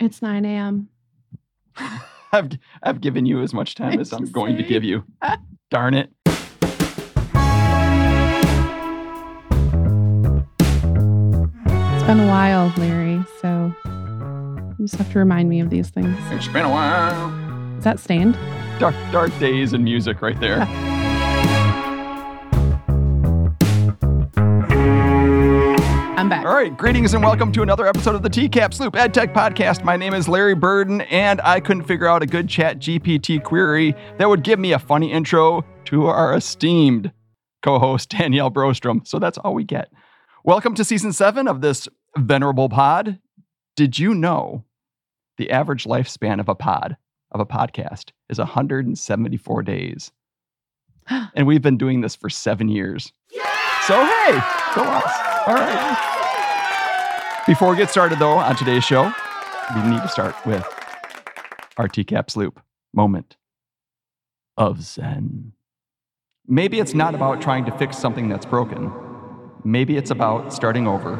It's 9 a.m. I've I've given you as much time as I'm going to give you. Darn it. It's been a while, Larry, so you just have to remind me of these things. It's been a while. Is that stained? Dark dark days and music right there. Back. All right, greetings and welcome to another episode of the TCAPSLoop EdTech Podcast. My name is Larry Burden, and I couldn't figure out a good chat GPT query that would give me a funny intro to our esteemed co-host Danelle Brostrom. So that's all we get. Welcome to season seven of this venerable pod. Did you know the average lifespan of a pod, of a podcast, is 174 days? and we've been doing this for seven years. So hey, go us. All right. Before we get started, though, on today's show, we need to start with our TCAPSLoop moment of Zen. Maybe it's not about trying to fix something that's broken. Maybe it's about starting over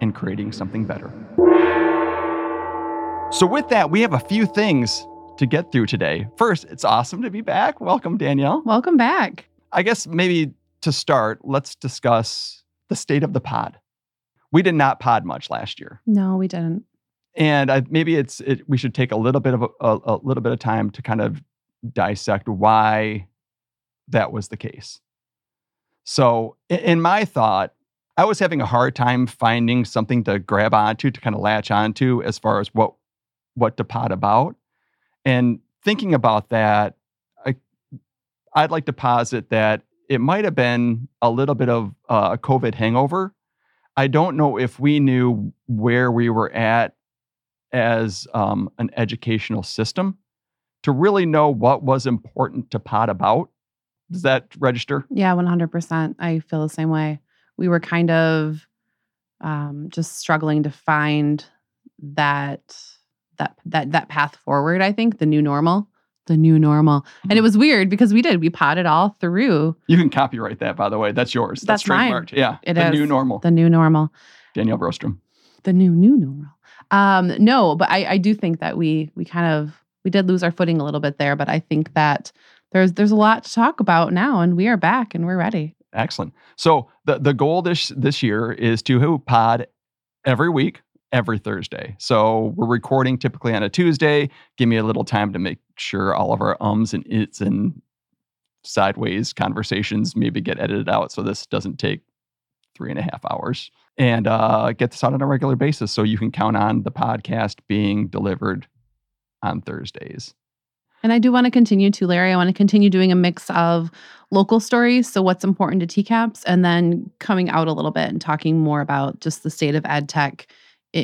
and creating something better. So, with that, we have a few things to get through today. First, it's awesome to be back. Welcome, Danelle. Welcome back. I guess maybe to start, let's discuss the state of the pod. We did not pod much last year, No, we didn't. and I, maybe it's it, we should take a little bit of a, a, a little bit of time to kind of dissect why that was the case. So, in, in my thought, I was having a hard time finding something to grab onto to kind of latch onto as far as what what to pod about, and thinking about that, I I'd like to posit that it might have been a little bit of uh, a COVID hangover. I don't know if we knew where we were at as um, an educational system to really know what was important to pod about. Does that register? Yeah, 100%. I feel the same way. We were kind of um, just struggling to find that that that that path forward. I think the new normal, the new normal, and it was weird because we did we potted all through You can copyright that, by the way. That's yours. That's, That's mine. trademarked. Yeah, It the is. new normal. the new normal, Danelle Brostrom. the new new normal. Um, no, but I I do think that we we kind of we did lose our footing a little bit there, but I think that there's there's a lot to talk about now, and we are back and we're ready. Excellent. So the the goal this this year is to pod every week, every Thursday. So we're recording typically on a Tuesday. Give me a little time to make sure all of our ums and its and sideways conversations maybe get edited out, so this doesn't take three and a half hours. And uh, get this out on a regular basis, so you can count on the podcast being delivered on Thursdays. And I do want to continue to, Larry. I want to continue doing a mix of local stories. So, what's important to TCAPS, and then coming out a little bit and talking more about just the state of ed tech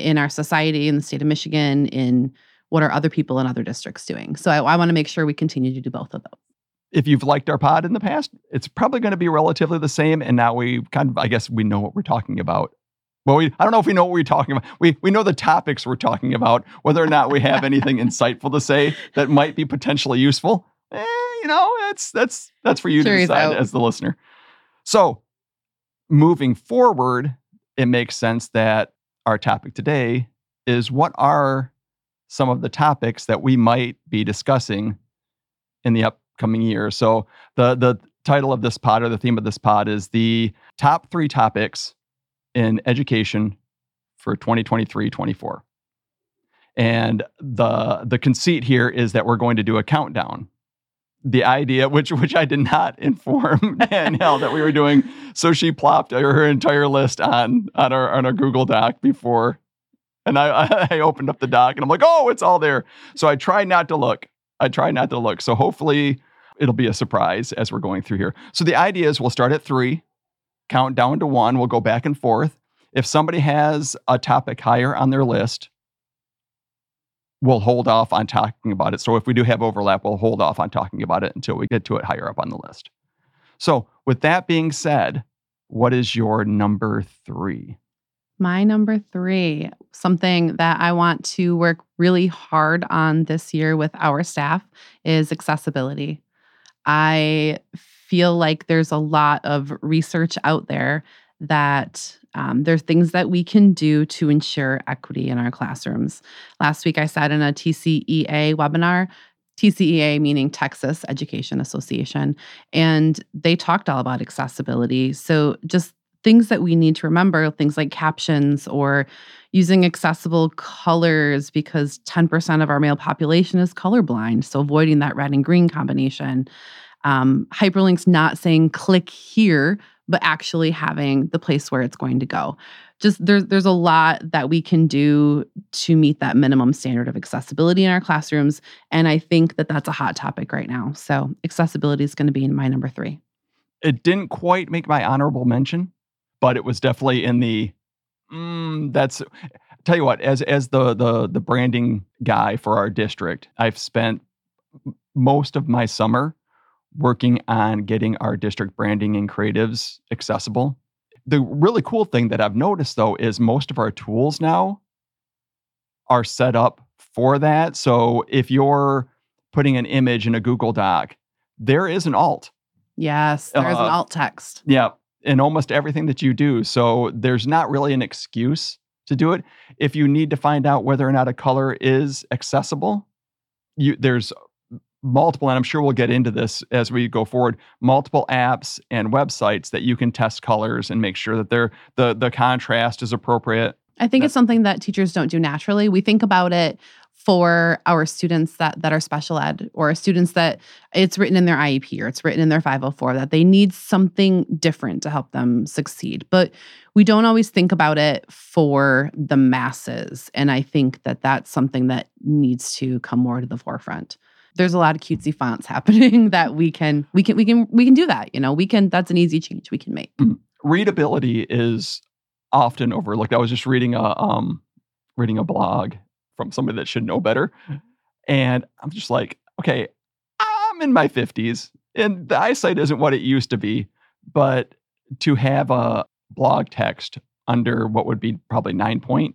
in our society, in the state of Michigan, in what are other people in other districts doing. So, I, I want to make sure we continue to do both of those. if you've liked our pod in the past, it's probably going to be relatively the same. And now we kind of, I guess, we know what we're talking about. Well, we, I don't know if we know what we're talking about. We we know the topics we're talking about. Whether or not we have anything insightful to say that might be potentially useful, eh, you know, that's that's that's for you Jury's to decide out. as the listener. So, moving forward, it makes sense that our topic today is what are some of the topics that we might be discussing in the upcoming year. So the the title of this pod or the theme of this pod is the top three topics in education for 2023-24. And the the conceit here is that we're going to do a countdown. The idea, which which I did not inform Danelle that we were doing, so she plopped her entire list on on our on our Google Doc before, and I I opened up the doc and I'm like, oh, it's all there. So I try not to look. I try not to look. So hopefully it'll be a surprise as we're going through here. So the idea is we'll start at three, count down to one, we'll go back and forth. If somebody has a topic higher on their list, we'll hold off on talking about it. So if we do have overlap, we'll hold off on talking about it until we get to it higher up on the list. So with that being said, what is your number three? My number three, something that I want to work really hard on this year with our staff is accessibility. I feel like there's a lot of research out there that Um, there's things that we can do to ensure equity in our classrooms. Last week, I sat in a TCEA webinar. TCEA meaning Texas Education Association, and they talked all about accessibility. So, just things that we need to remember, things like captions or using accessible colors because 10% of our male population is colorblind. So, avoiding that red and green combination. Um, hyperlinks not saying click here, but actually having the place where it's going to go. Just there's there's a lot that we can do to meet that minimum standard of accessibility in our classrooms, and I think that that's a hot topic right now. So accessibility is going to be in my number three. It didn't quite make my honorable mention, but it was definitely in the. Mm, that's tell you what as as the the the branding guy for our district, I've spent most of my summer working on getting our district branding and creatives accessible. The really cool thing that I've noticed though is most of our tools now are set up for that. So if you're putting an image in a Google Doc, there is an alt. Yes, there is uh, an alt text. Yeah, in almost everything that you do. So there's not really an excuse to do it. If you need to find out whether or not a color is accessible, you there's multiple, and I'm sure we'll get into this as we go forward, multiple apps and websites that you can test colors and make sure that they're the the contrast is appropriate. I think it's something that teachers don't do naturally. We think about it for our students that that are special ed or students that it's written in their IEP or it's written in their 504 that they need something different to help them succeed. But we don't always think about it for the masses and I think that that's something that needs to come more to the forefront there's a lot of cutesy fonts happening that we can we can we can we can do that you know? We can that's an easy change we can make. Mm. readability is often overlooked. I was just reading a um reading a blog from somebody that should know better and i'm just like okay i'm in my 50s and the eyesight isn't what it used to be but to have a blog text under what would be probably nine point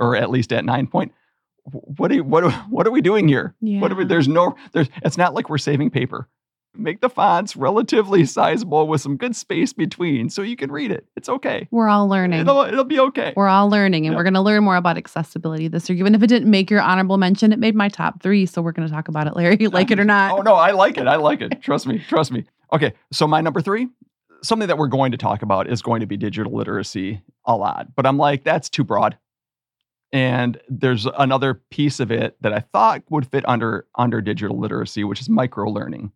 or at least at nine point what are what are, what are we doing here? Yeah. What are we, there's no there's it's not like we're saving paper. Make the fonts relatively sizable with some good space between so you can read it. It's okay. We're all learning. It'll, it'll be okay. We're all learning and yeah. we're going to learn more about accessibility this year. Even if it didn't make your honorable mention, it made my top three. So we're going to talk about it, Larry. like it or not. Oh, no, I like it. I like it. Trust me. Trust me. Okay. So my number three, something that we're going to talk about is going to be digital literacy a lot. But I'm like, that's too broad. And there's another piece of it that I thought would fit under under digital literacy, which is micro learning.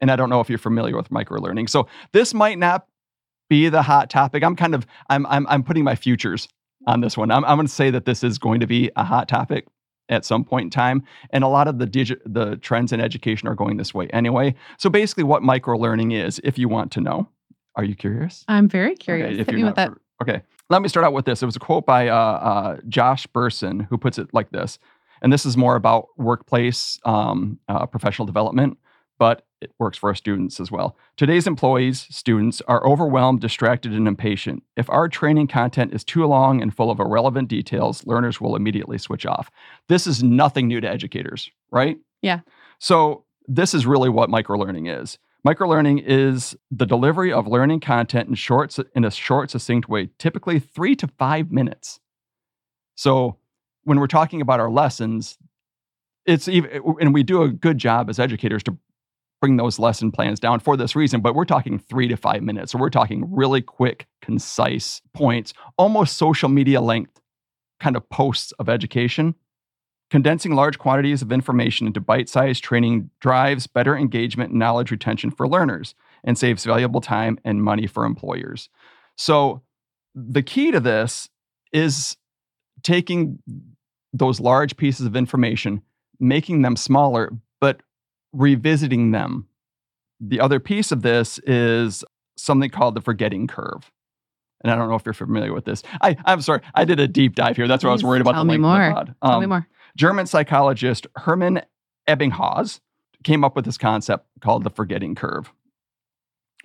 And I don't know if you're familiar with micro learning. So this might not be the hot topic. I'm kind of I'm I'm I'm putting my futures on this one. I'm I'm going to say that this is going to be a hot topic at some point in time, and a lot of the digit the trends in education are going this way anyway. So basically, what micro learning is, if you want to know, are you curious? I'm very curious. Okay, if Hit you're not, okay, let me start out with this. It was a quote by uh, uh, Josh Bersin who puts it like this, and this is more about workplace um, uh, professional development, but it works for our students as well. Today's employees, students, are overwhelmed, distracted, and impatient. If our training content is too long and full of irrelevant details, learners will immediately switch off. This is nothing new to educators, right? Yeah. So this is really what microlearning is. Microlearning is the delivery of learning content in short in a short, succinct way, typically three to five minutes. So when we're talking about our lessons, it's even and we do a good job as educators to bring those lesson plans down for this reason, but we're talking three to five minutes. So we're talking really quick, concise points, almost social media length kind of posts of education Condensing large quantities of information into bite sized training drives better engagement and knowledge retention for learners and saves valuable time and money for employers. So, the key to this is taking those large pieces of information, making them smaller, but revisiting them. The other piece of this is something called the forgetting curve. And I don't know if you're familiar with this. I, I'm sorry, I did a deep dive here. That's what I was worried about. Tell me more. Um, Tell me um, more. German psychologist Hermann Ebbinghaus came up with this concept called the forgetting curve,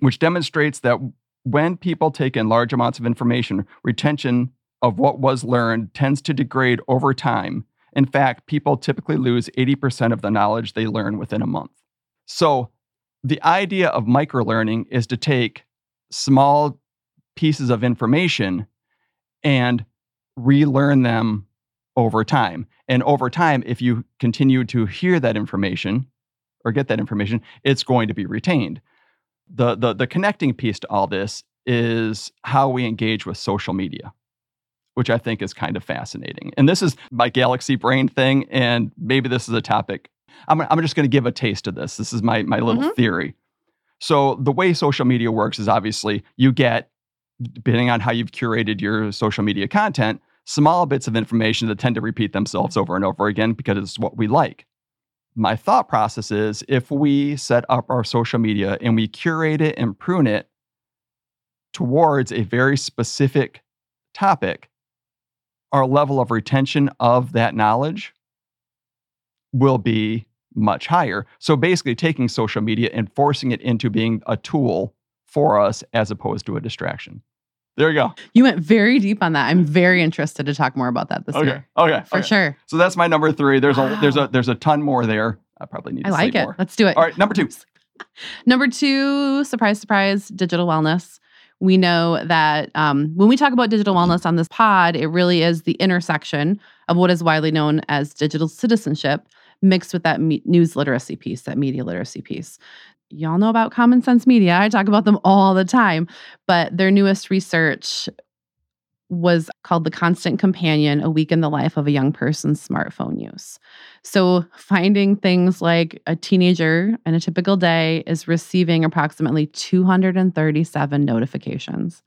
which demonstrates that when people take in large amounts of information, retention of what was learned tends to degrade over time. In fact, people typically lose 80% of the knowledge they learn within a month. So, the idea of microlearning is to take small pieces of information and relearn them over time. And over time, if you continue to hear that information or get that information, it's going to be retained. The, the, the connecting piece to all this is how we engage with social media, which I think is kind of fascinating. And this is my galaxy brain thing. And maybe this is a topic. I'm, I'm just going to give a taste of this. This is my, my little Mhm. theory. So, the way social media works is obviously you get, depending on how you've curated your social media content, small bits of information that tend to repeat themselves over and over again because it's what we like. My thought process is if we set up our social media and we curate it and prune it towards a very specific topic, our level of retention of that knowledge will be much higher. So basically, taking social media and forcing it into being a tool for us as opposed to a distraction. There you go. You went very deep on that. I'm very interested to talk more about that this Okay. year. Okay. For okay. sure. So that's my number three. There's a there's a there's a ton more there. I probably need to I like say it. more. Let's do it. All right, number two. Number two, surprise, surprise, digital wellness. We know that um, when we talk about digital wellness on this pod, it really is the intersection of what is widely known as digital citizenship mixed with that me- news literacy piece, that media literacy piece. Y'all know about Common Sense Media. I talk about them all the time, but their newest research was called The Constant Companion A Week in the Life of a Young Person's Smartphone Use. So, finding things like a teenager in a typical day is receiving approximately 237 notifications.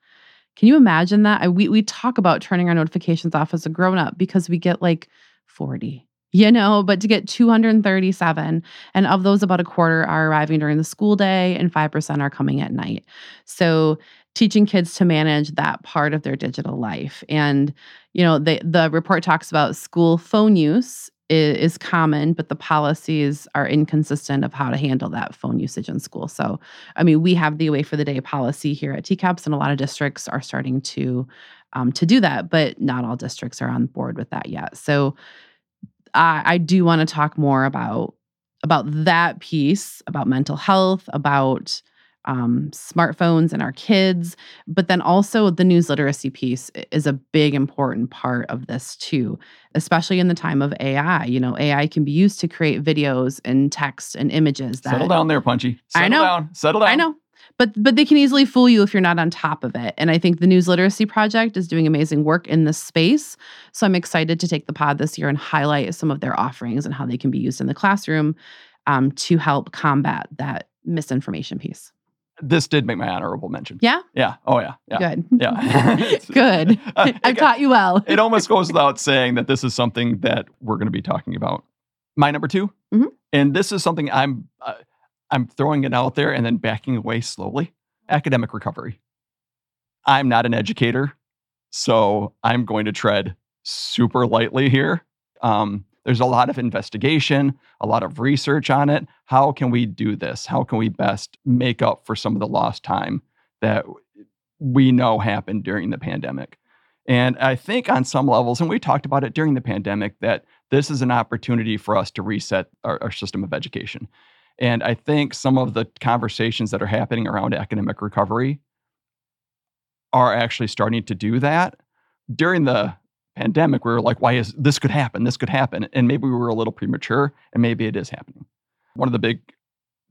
Can you imagine that? I, we, we talk about turning our notifications off as a grown up because we get like 40, you know, but to get 237, and of those, about a quarter are arriving during the school day and 5% are coming at night. So, teaching kids to manage that part of their digital life. And, you know, the, the report talks about school phone use is, is common, but the policies are inconsistent of how to handle that phone usage in school. So, I mean, we have the away for the day policy here at TCAPS, and a lot of districts are starting to um, to do that, but not all districts are on board with that yet. So, I, I do want to talk more about about that piece, about mental health, about um, smartphones and our kids, but then also the news literacy piece is a big important part of this too, especially in the time of AI. You know, AI can be used to create videos and text and images that Settle down there, Punchy. I know. down. Settle down. I know. But but they can easily fool you if you're not on top of it. And I think the News Literacy Project is doing amazing work in this space. So I'm excited to take the pod this year and highlight some of their offerings and how they can be used in the classroom um, to help combat that misinformation piece. This did make my honorable mention. Yeah? Yeah. Oh yeah. Yeah. Good. Yeah. Good. Uh, I've it- taught you well. it almost goes without saying that this is something that we're going to be talking about. My number 2 Mhm. and this is something I'm uh, I'm throwing it out there and then backing away slowly. Academic recovery. I'm not an educator, so I'm going to tread super lightly here. Um, there's a lot of investigation, a lot of research on it. How can we do this? How can we best make up for some of the lost time that we know happened during the pandemic? And I think on some levels, and we talked about it during the pandemic, that this is an opportunity for us to reset our, our system of education. And I think some of the conversations that are happening around academic recovery are actually starting to do that. During the pandemic, we were like, why is this could happen? This could happen. And maybe we were a little premature, and maybe it is happening. One of the big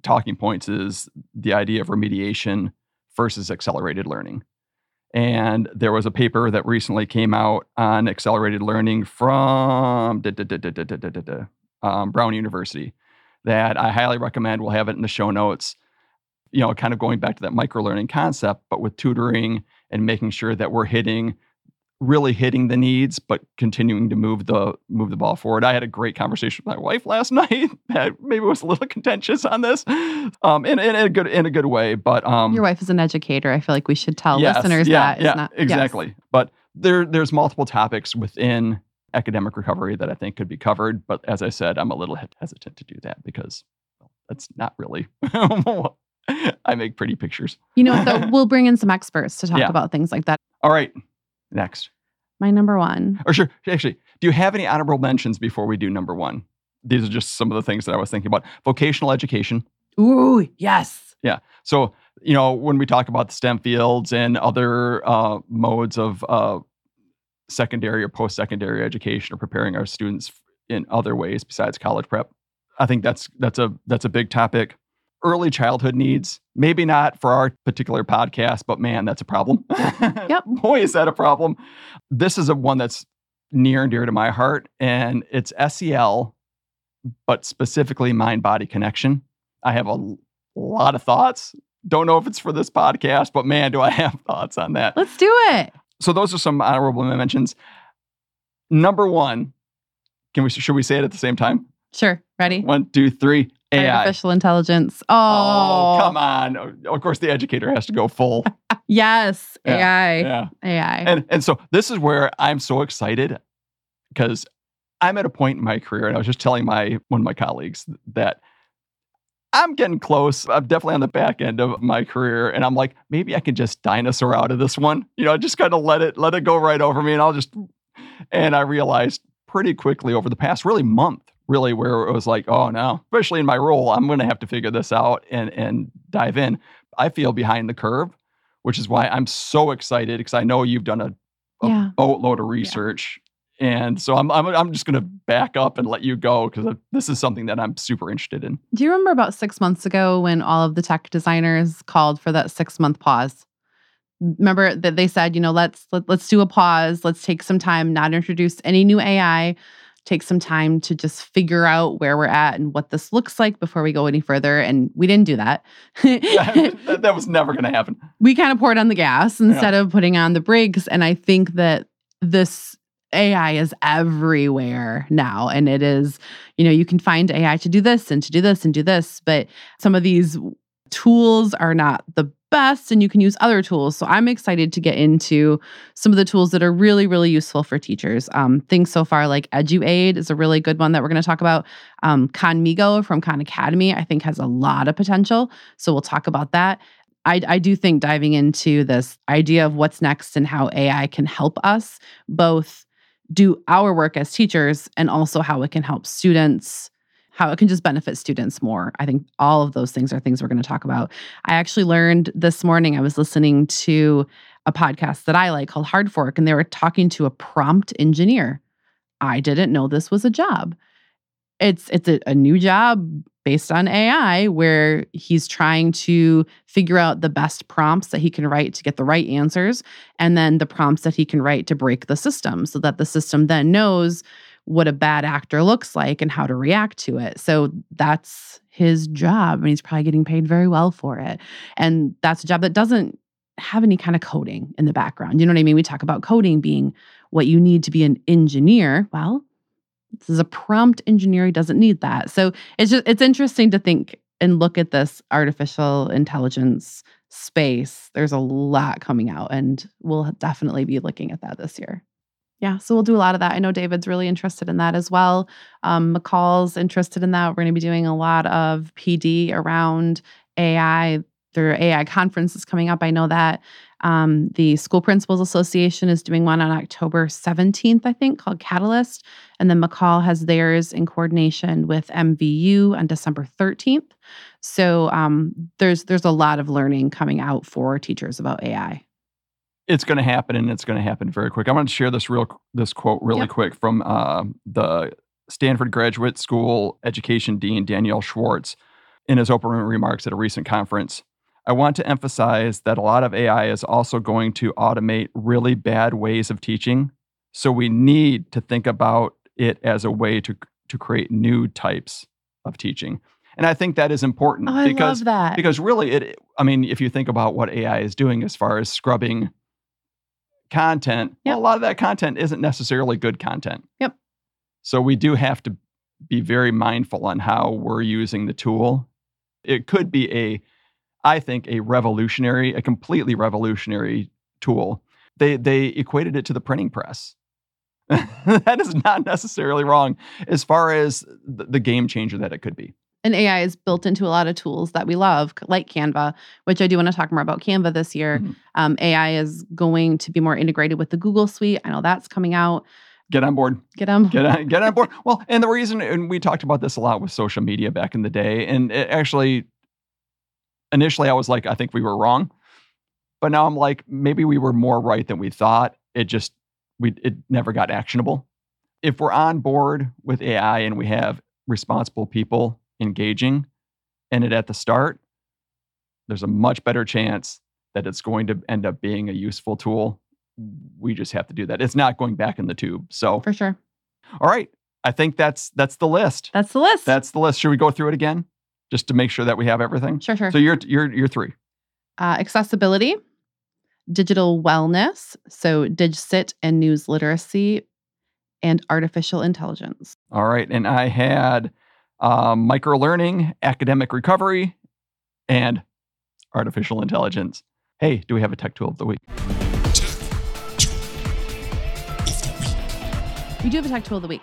talking points is the idea of remediation versus accelerated learning. And there was a paper that recently came out on accelerated learning from um, Brown University that I highly recommend. We'll have it in the show notes. You know, kind of going back to that micro learning concept, but with tutoring and making sure that we're hitting really hitting the needs but continuing to move the move the ball forward i had a great conversation with my wife last night that maybe was a little contentious on this um in, in, a good in a good way but um Your wife is an educator. I feel like we should tell Yes, listeners yeah, that. Yeah, not, yes. exactly. But there, there's multiple topics within academic recovery that I think could be covered. But as I said, I'm a little hesitant to do that because well, that's not really. I make pretty pictures. You know what, though? We'll bring in some experts to talk Yeah. about things like that. All right, next. My number one. Or sure, actually, do you have any honorable mentions before we do number one? These are just some of the things that I was thinking about. Vocational education. Ooh, yes. Yeah. So you know, when we talk about the STEM fields and other uh, modes of uh, secondary or post secondary education or preparing our students in other ways besides college prep, I think that's that's a that's a big topic. Early childhood needs, maybe not for our particular podcast, but man, that's a problem. Yep. Boy, is that a problem. This is a one that's near and dear to my heart, and it's SEL, but specifically mind body connection. I have a lot of thoughts. Don't know if it's for this podcast, but man, do I have thoughts on that. Let's do it. So those are some honorable mentions. Number one, can we should we say it at the same time? Sure. Ready? One, two, three. AI. Artificial intelligence. Oh, Oh, come on! Of course, the educator has to go full. Yes. Yeah, AI. yeah. AI. And and so this is where I'm so excited because I'm at a point in my career, and I was just telling my one of my colleagues that I'm getting close. I'm definitely on the back end of my career, and I'm like, maybe I can just dinosaur out of this one. You know, I just kind of let it let it go right over me, and I'll just. And I realized pretty quickly over the past really month, really where it was like, oh no, especially in my role, I'm going to have to figure this out and and dive in. I feel behind the curve, which is why I'm so excited because I know you've done a a Yeah. boatload of research. And so I'm, I'm, I'm just going to back up and let you go because this is something that I'm super interested in. Do you remember about six months ago when all of the tech designers called for that six month pause? Remember that they said, you know, let's let, let's do a pause. Let's take some time, not introduce any new AI. Take some time to just figure out where we're at and what this looks like before we go any further. And we didn't do that. that, that was never going to happen. we kind of poured on the gas instead of putting on the brakes. And I think that this AI is everywhere now. And it is, you know, you can find AI to do this and to do this and do this. But some of these tools are not the best and you can use other tools. So I'm excited to get into some of the tools that are really, really useful for teachers. Um, things so far like Eduaide is a really good one that we're going to talk about. Um, Khanmigo from Khan Academy, I think, has a lot of potential. So we'll talk about that. I, I do think diving into this idea of what's next and how AI can help us both do our work as teachers and also how it can help students, how it can just benefit students more. I think all of those things are things we're going to talk about. I actually learned this morning, I was listening to a podcast that I like called Hard Fork, and they were talking to a prompt engineer. I didn't know this was a job. It's it's a, a new job based on AI where he's trying to figure out the best prompts that he can write to get the right answers and then the prompts that he can write to break the system so that the system then knows what a bad actor looks like and how to react to it. So that's his job and he's probably getting paid very well for it. And that's a job that doesn't have any kind of coding in the background. You know what I mean? We talk about coding being what you need to be an engineer. Well, this is a prompt engineer. He doesn't need that. So it's just it's interesting to think and look at this artificial intelligence space. There's a lot coming out, and we'll definitely be looking at that this year. Yeah, so we'll do a lot of that. I know David's really interested in that as well. Um, MACUL's interested in that. We're going to be doing a lot of PD around AI. Their AI conference is coming up. I know that. Um, the School Principals Association is doing one on October 17th, I think, called Catalyst. And then MACUL has theirs in coordination with MVU on December 13th. So um, there's there's a lot of learning coming out for teachers about AI. It's going to happen, and it's going to happen very quick. I want to share this real this quote really Yep. quick from uh, the Stanford Graduate School Education Dean Daniel Schwartz in his opening remarks at a recent conference. I want to emphasize that a lot of AI is also going to automate really bad ways of teaching. So we need to think about it as a way to to create new types of teaching. And I think that is important Oh, I because love that. because really it i mean if you think about what ai is doing as far as scrubbing content well, a lot of that content isn't necessarily good content Yep. so we do have to be very mindful on how we're using the tool it could be a i think a revolutionary a completely revolutionary tool they they equated it to the printing press that is not necessarily wrong as far as the, the game changer that it could be and AI is built into a lot of tools that we love, like Canva, which I do want to talk more about Canva this year. Mhm. Um, AI is going to be more integrated with the Google Suite. I know that's coming out. get on board Get them. get on, get on board. Well, and the reason, and we talked about this a lot with social media back in the day, and it actually, initially I was like, I think we were wrong. But now I'm like, maybe we were more right than we thought. It just we it never got actionable. If we're on board with AI and we have responsible people engaging in it at the start, there's a much better chance that it's going to end up being a useful tool. We just have to do that. It's not going back in the tube. So, For sure. all right, I think that's that's the list. That's the list. That's the list. Should we go through it again, just to make sure that we have everything? sure, sure. So you're you're you're three. uh, accessibility, digital wellness, so DigCit and news literacy, and artificial intelligence. All right, and I had um, micro learning, academic recovery, and artificial intelligence. Hey, do we have a tech tool of the week? We do have a tech tool of the week.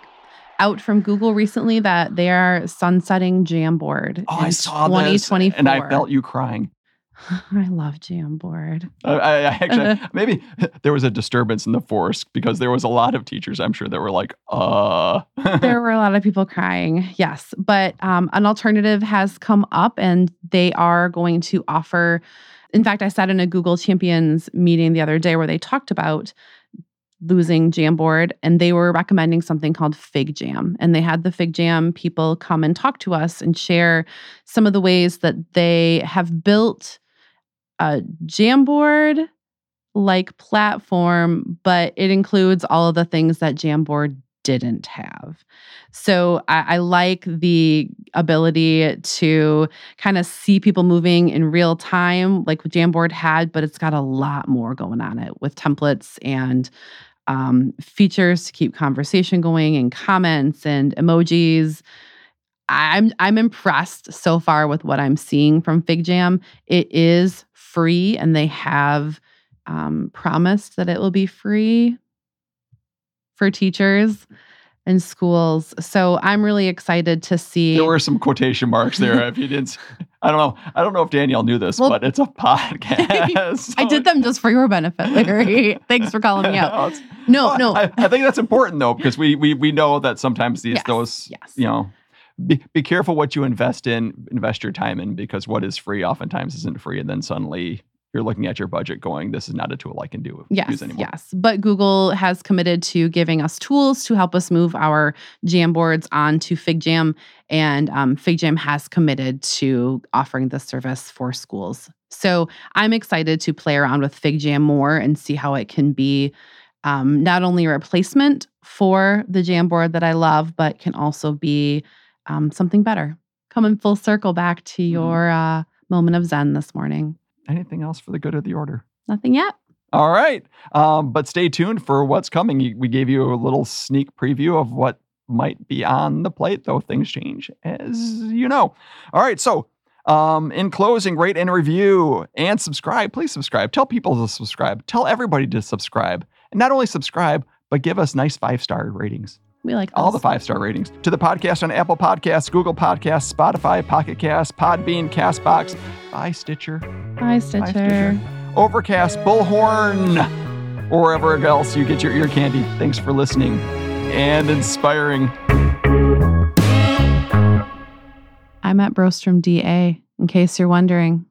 Out from Google recently that they are sunsetting Jamboard Oh, I saw this, and I felt you crying. I love Jamboard. I, I I actually maybe there was a disturbance in the force because there was a lot of teachers. I'm sure that were like, uh. there were a lot of people crying, yes. But um, an alternative has come up and they are going to offer. In fact, I sat in a Google Champions meeting the other day where they talked about losing Jamboard and they were recommending something called FigJam. And they had the FigJam people come and talk to us and share some of the ways that they have built a Jamboard like platform, but it includes all of the things that Jamboard didn't have. So I, I like the ability to kind of see people moving in real time, like Jamboard had, but it's got a lot more going on it with templates and um, features to keep conversation going and comments and emojis. I'm I'm impressed so far with what I'm seeing from FigJam. It is free, and they have um, promised that it will be free for teachers and schools. So I'm really excited to see. There were some quotation marks there. If you didn't, I don't know. I don't know if Danelle knew this, Well- but it's a podcast. I did them just for your benefit, Larry. Thanks for calling me out. No, No, Well, no. I, I think that's important though because we we we know that sometimes these Yes, those yes. you know be be careful what you invest in, invest your time in because what is free oftentimes isn't free, and then suddenly you're looking at your budget going, this is not a tool I can do Yes, use anymore. yes. But Google has committed to giving us tools to help us move our Jamboards onto FigJam, and um, FigJam has committed to offering this service for schools. So I'm excited to play around with FigJam more and see how it can be um, not only a replacement for the Jamboard that I love, but can also be um, something better. Coming full circle back to Mhm. your uh, moment of Zen this morning. Anything else for the good of the order? Nothing yet. All right. Um, but stay tuned for what's coming. We gave you a little sneak preview of what might be on the plate, though things change, as you know. All right. So, um, in closing, rate and review and subscribe. Please subscribe. Tell people to subscribe. Tell everybody to subscribe. And not only subscribe, but give us nice five star ratings. We like All the five star ratings. To the podcast on Apple Podcasts, Google Podcasts, Spotify, Pocket Cast, Podbean, Castbox, by Stitcher. Bye, Stitcher. Stitcher. Overcast, Bullhorn, or wherever else you get your ear candy. Thanks for listening and inspiring. I'm at Brostrom DA, in case you're wondering.